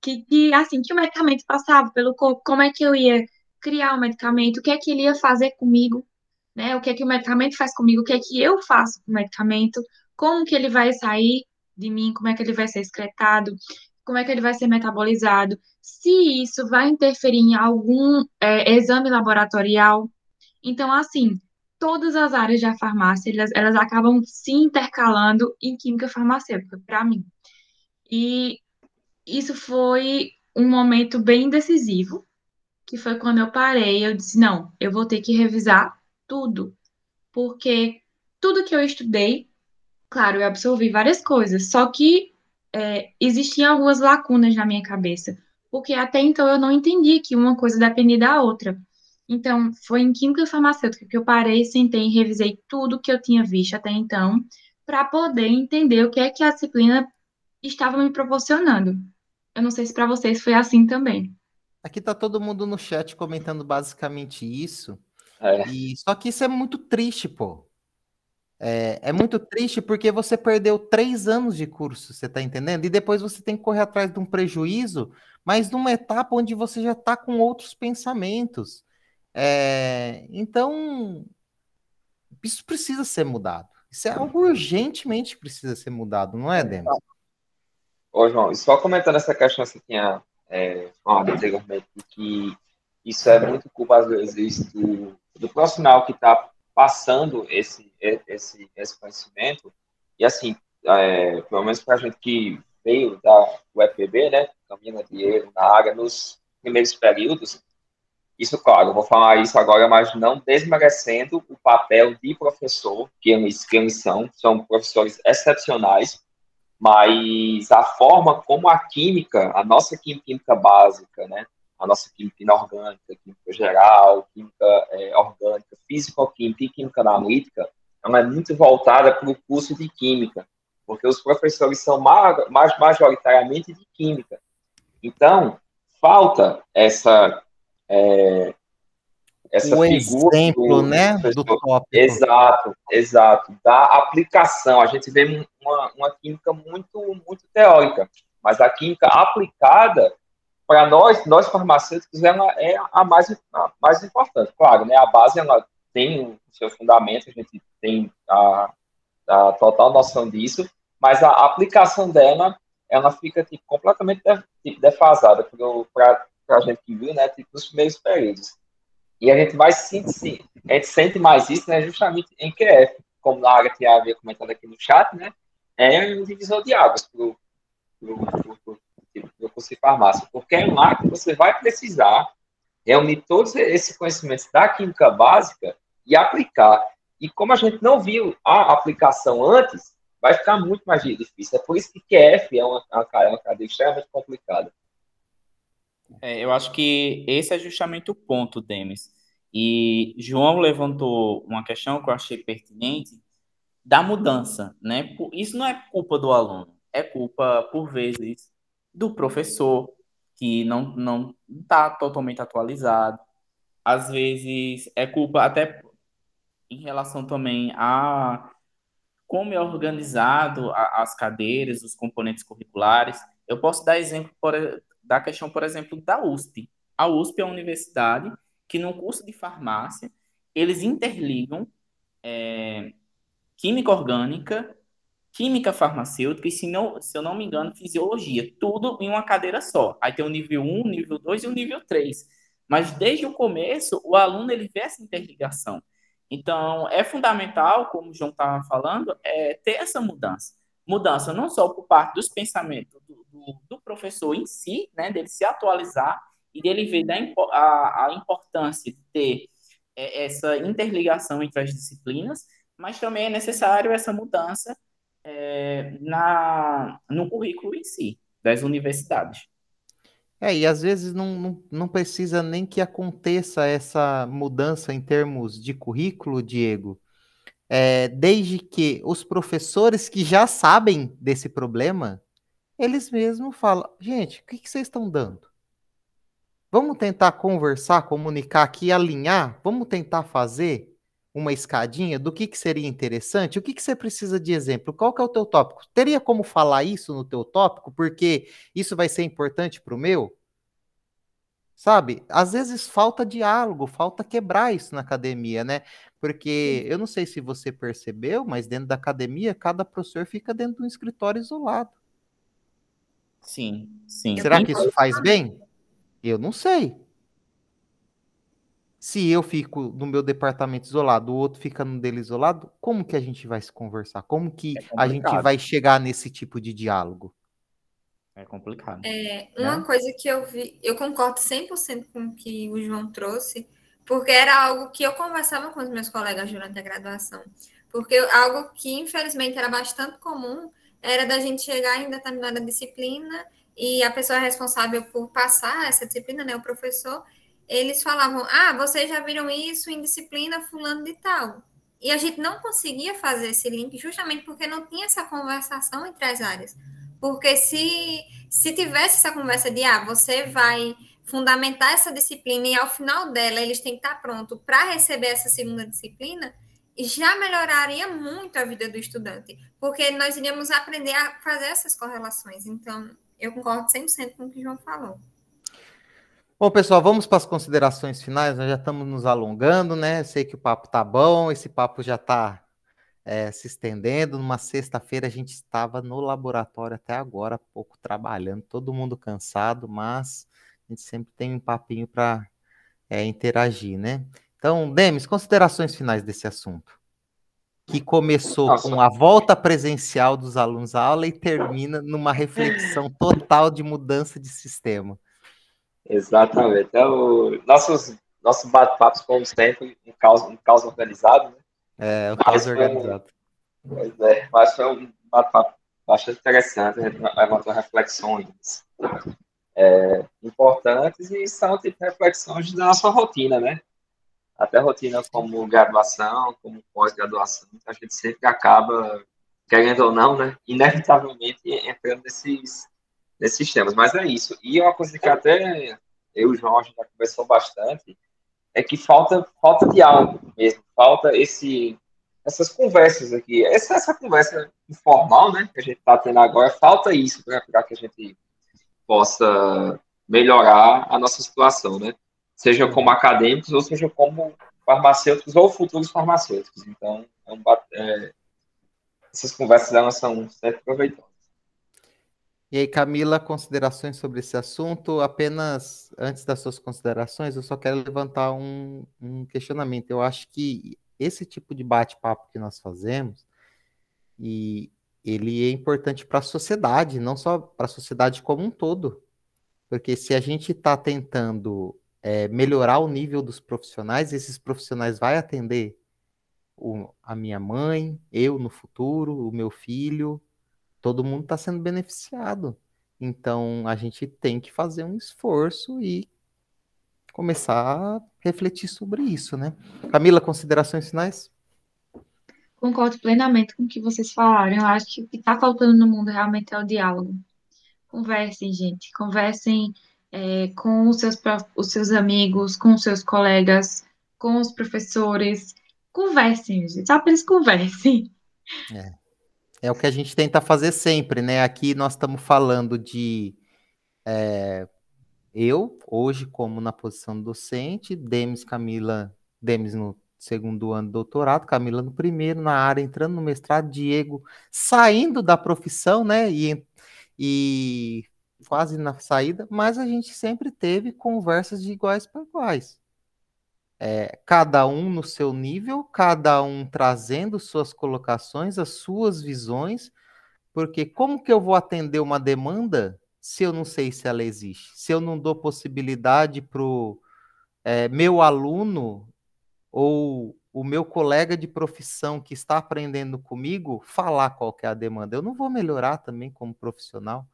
que, que, assim, que o medicamento passava pelo corpo, como é que eu ia criar o medicamento, o que é que ele ia fazer comigo, né? O que é que o medicamento faz comigo, o que é que eu faço com o medicamento, como que ele vai sair de mim, como é que ele vai ser excretado, como é que ele vai ser metabolizado, se isso vai interferir em algum é, exame laboratorial. Então, assim, todas as áreas da farmácia, elas, elas acabam se intercalando em química farmacêutica, para mim. E isso foi um momento bem decisivo, que foi quando eu parei, eu disse, não, eu vou ter que revisar tudo, porque tudo que eu estudei, claro, eu absorvi várias coisas, só que é, existiam algumas lacunas na minha cabeça, porque até então eu não entendi que uma coisa dependia da outra. Então, foi em Química Farmacêutica que eu parei, sentei e revisei tudo que eu tinha visto até então, para poder entender o que é que a disciplina estava me proporcionando. Eu não sei se para vocês foi assim também.
Aqui tá todo mundo no chat comentando basicamente isso.
É.
E só que isso é muito triste, pô. É, é muito triste porque você perdeu três anos de curso, você tá entendendo? E depois você tem que correr atrás de um prejuízo, mas numa etapa onde você já tá com outros pensamentos. É, então, isso precisa ser mudado. Isso é algo urgentemente precisa ser mudado, não é, Demis?
Ô, João, só comentando essa questão que você tinha é, falado anteriormente, que isso é muito culpa, às vezes, do, do profissional que está passando esse, esse, esse conhecimento. E, assim, é, pelo menos para a gente que veio da UFPB, né, Caminho de Erro, na área, nos primeiros períodos, isso, claro, vou falar isso agora, mas não desmerecendo o papel de professor, que eles, que eles são, são professores excepcionais, mas a forma como a química, a nossa química básica, né, a nossa química inorgânica, química geral, química é, orgânica, físico-química e química analítica, ela é muito voltada para o curso de química, porque os professores são mais majoritariamente de química. Então, falta essa é, essa
um
figura
exemplo,
do,
né, do tópico.
Exato, exato, da aplicação. A gente vê uma, uma química muito, muito teórica, mas a química aplicada, para nós, nós farmacêuticos, ela é a mais, a mais importante. Claro, né, a base ela tem o seu fundamento, a gente tem a, a total noção disso, mas a aplicação dela, ela fica tipo, completamente tipo, defasada para a gente que viu, né, tipo, nos primeiros períodos. E a gente vai sentir, a gente sente mais isso, né, justamente em QF, como a que havia comentado aqui no chat, né, é um divisor de águas para o curso de farmácia, porque é lá que você vai precisar reunir todos esses conhecimentos da química básica e aplicar. E como a gente não viu a aplicação antes, vai ficar muito mais difícil. É por isso que QF é uma, uma, uma cadeia extremamente complicada.
É, eu acho que esse é justamente o ponto, Demis. E João levantou uma questão que eu achei pertinente da mudança, né? Isso não é culpa do aluno, é culpa, por vezes, do professor, que não não está totalmente atualizado. Às vezes é culpa até em relação também a como é organizado a, as cadeiras, os componentes curriculares. Eu posso dar exemplo, por, da questão, por exemplo, da USP. A USP é uma universidade que, no curso de farmácia, eles interligam é, química orgânica, química farmacêutica e, se, não, se eu não me engano, fisiologia. Tudo em uma cadeira só. Aí tem o nível 1, o nível 2 e o nível 3. Mas desde o começo, o aluno ele vê essa interligação. Então, é fundamental, como o João estava falando, é ter essa mudança. Mudança não só por parte dos pensamentos do, do, do professor em si, né, dele se atualizar e dele ver da, a, a importância de ter é, essa interligação entre as disciplinas, mas também é necessário essa mudança é, na, no currículo em si, das universidades.
É, e às vezes não, não, não precisa nem que aconteça essa mudança em termos de currículo, Diego, é, desde que os professores que já sabem desse problema eles mesmos falam: gente, o que, que vocês estão dando? Vamos tentar conversar, comunicar aqui, alinhar? Vamos tentar fazer uma escadinha do que, que seria interessante? O que, que você precisa de exemplo? Qual que é o teu tópico? Teria como falar isso no teu tópico? Porque isso vai ser importante para o meu? Sabe? Às vezes falta diálogo, falta quebrar isso na academia, né? Porque eu não sei se você percebeu, mas dentro da academia, cada professor fica dentro de um escritório isolado.
Sim, sim.
Será que isso faz bem? Eu não sei. Se eu fico no meu departamento isolado, o outro fica no dele isolado, como que a gente vai se conversar? Como que
É
a gente vai chegar nesse tipo de diálogo?
É complicado.
É, uma
Né?
coisa que eu vi, eu concordo 100% com o que o João trouxe, porque era algo que eu conversava com os meus colegas durante a graduação. Porque algo que, infelizmente, era bastante comum era da gente chegar em determinada disciplina e a pessoa responsável por passar essa disciplina, né, o professor, eles falavam: Ah, vocês já viram isso em disciplina fulano de tal. E a gente não conseguia fazer esse link justamente porque não tinha essa conversação entre as áreas. Porque se, se tivesse essa conversa de, ah, você vai fundamentar essa disciplina e ao final dela eles têm que estar pronto para receber essa segunda disciplina, já melhoraria muito a vida do estudante, porque nós iríamos aprender a fazer essas correlações. Então, eu concordo 100% com o que o João falou.
Bom, pessoal, vamos para as considerações finais. Nós já estamos nos alongando, né? Sei que o papo tá bom, esse papo já está se estendendo. Numa sexta-feira a gente estava no laboratório até agora, pouco trabalhando, todo mundo cansado, mas a gente sempre tem um papinho para interagir, né? Então, Demis, considerações finais desse assunto. Que começou
Nossa.
com a volta presencial dos alunos à aula e termina numa reflexão total de mudança de sistema.
Exatamente. Então, nossos, nossos bate-papos, como sempre, um caos, um caos organizado, né?
É, o
Mas
caos
foi-
organizado.
Pois é, mas foi um bate-papo bastante interessante, a gente levantou reflexões é, importantes e são tipo reflexões da nossa rotina, né? Até rotina como graduação, como pós-graduação, a gente sempre acaba, querendo ou não, né? Inevitavelmente entrando nesses, nesses temas. Mas é isso. E uma coisa que até eu e o João já conversou bastante é que falta, falta diálogo mesmo, falta esse essas conversas aqui, essa, essa conversa informal, né, que a gente está tendo agora, falta isso para que a gente possa melhorar a nossa situação, né? Seja como acadêmicos ou seja como farmacêuticos ou futuros farmacêuticos. Então, é um, é, essas conversas elas são sempre proveitosas.
E aí, Camila, considerações sobre esse assunto? Apenas antes das suas considerações, eu só quero levantar um, um questionamento. Eu acho que esse tipo de bate-papo que nós fazemos, e ele é importante para a sociedade, não só para a sociedade como um todo. Porque se a gente está tentando é, melhorar o nível dos profissionais, esses profissionais vai atender o- a minha mãe, eu no futuro, o meu filho, todo mundo está sendo beneficiado. Então a gente tem que fazer um esforço e começar a refletir sobre isso, né? Camila, considerações finais?
Concordo plenamente com o que vocês falaram. Eu acho que o que está faltando no mundo realmente é o diálogo. Conversem, gente. Conversem é, com os seus, os seus amigos, com os seus colegas, com os professores. Conversem, gente. Só apenas conversem.
É o que a gente tenta fazer sempre, né? Aqui nós estamos falando de é, eu, hoje, como na posição docente, Demis, Camila, Demis no segundo ano de doutorado, Camila no primeiro, na área, entrando no mestrado, Diego saindo da profissão, né? E, e quase na saída, mas a gente sempre teve conversas de iguais para iguais. É, cada um no seu nível, cada um trazendo suas colocações, as suas visões, porque como que eu vou atender uma demanda se eu não sei se ela existe? Se eu não dou possibilidade para o meu aluno ou o meu colega de profissão que está aprendendo comigo falar qual é a demanda? Eu não vou melhorar também como profissional.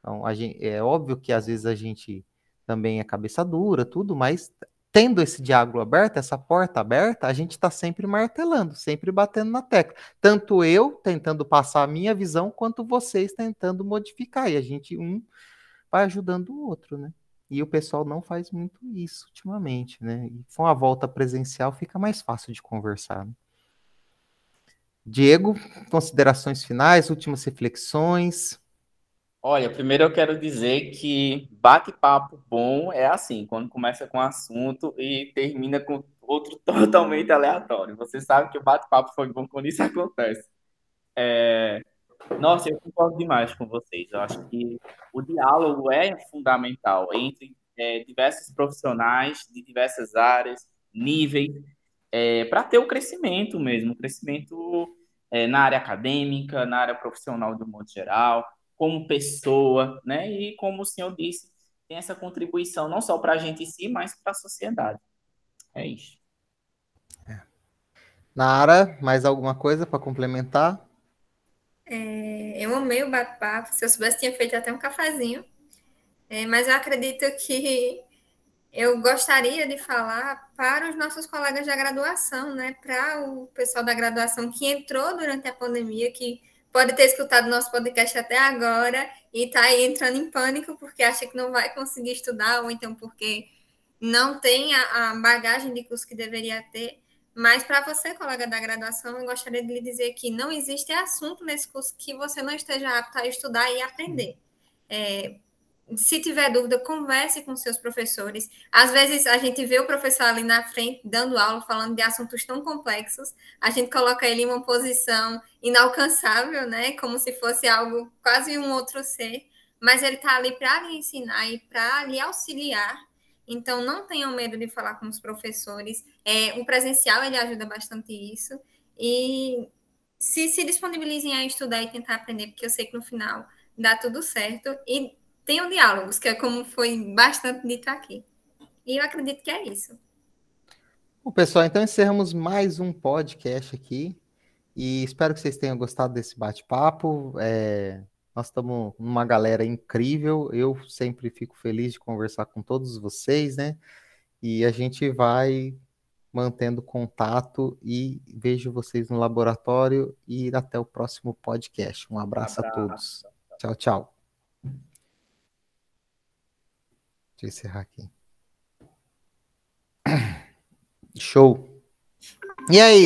Então, gente, é óbvio que às vezes a gente também é cabeça dura, tudo, mas tendo esse diálogo aberto, essa porta aberta, a gente está sempre martelando, sempre batendo na tecla. Tanto eu tentando passar a minha visão, quanto vocês tentando modificar. E a gente um vai ajudando o outro, né? E o pessoal não faz muito isso ultimamente, né? E com a volta presencial fica mais fácil de conversar. Né? Diego, considerações finais, últimas reflexões.
Olha, primeiro eu quero dizer que bate-papo bom é assim, quando começa com um assunto e termina com outro totalmente aleatório. Você sabe que o bate-papo foi bom quando isso acontece. É... Nossa, eu concordo demais com vocês. Eu acho que o diálogo é fundamental entre é, diversos profissionais de diversas áreas, níveis, é, para ter o crescimento mesmo, o crescimento é, na área acadêmica, na área profissional de um modo geral, como pessoa, né? E como o senhor disse, tem essa contribuição não só para a gente em si, mas para a sociedade. É isso.
É. Nara, mais alguma coisa para complementar?
É, eu amei o bate-papo. Se eu soubesse, tinha feito até um cafezinho. É, mas eu acredito que eu gostaria de falar para os nossos colegas da graduação, né? Para o pessoal da graduação que entrou durante a pandemia, que pode ter escutado nosso podcast até agora e está aí entrando em pânico porque acha que não vai conseguir estudar, ou então porque não tem a, a bagagem de curso que deveria ter. Mas para você, colega da graduação, eu gostaria de lhe dizer que não existe assunto nesse curso que você não esteja apto a estudar e aprender. É, se tiver dúvida, converse com seus professores. Às vezes a gente vê o professor ali na frente dando aula, falando de assuntos tão complexos, a gente coloca ele em uma posição inalcançável, né? Como se fosse algo quase um outro ser, mas ele está ali para lhe ensinar e para lhe auxiliar. Então não tenham medo de falar com os professores. É, o presencial ele ajuda bastante isso e se se disponibilizem a estudar e tentar aprender, porque eu sei que no final dá tudo certo e tenham diálogos, que é como foi bastante dito aqui. E eu acredito que é isso.
Bom, pessoal, então encerramos mais um podcast aqui. E espero que vocês tenham gostado desse bate-papo. É, nós estamos numa galera incrível. Eu sempre fico feliz de conversar com todos vocês, né? E a gente vai mantendo contato e vejo vocês no laboratório e até o próximo podcast. Um abraço, um abraço. a todos. Tchau, tchau. Deixa eu encerrar aqui. Show. E aí?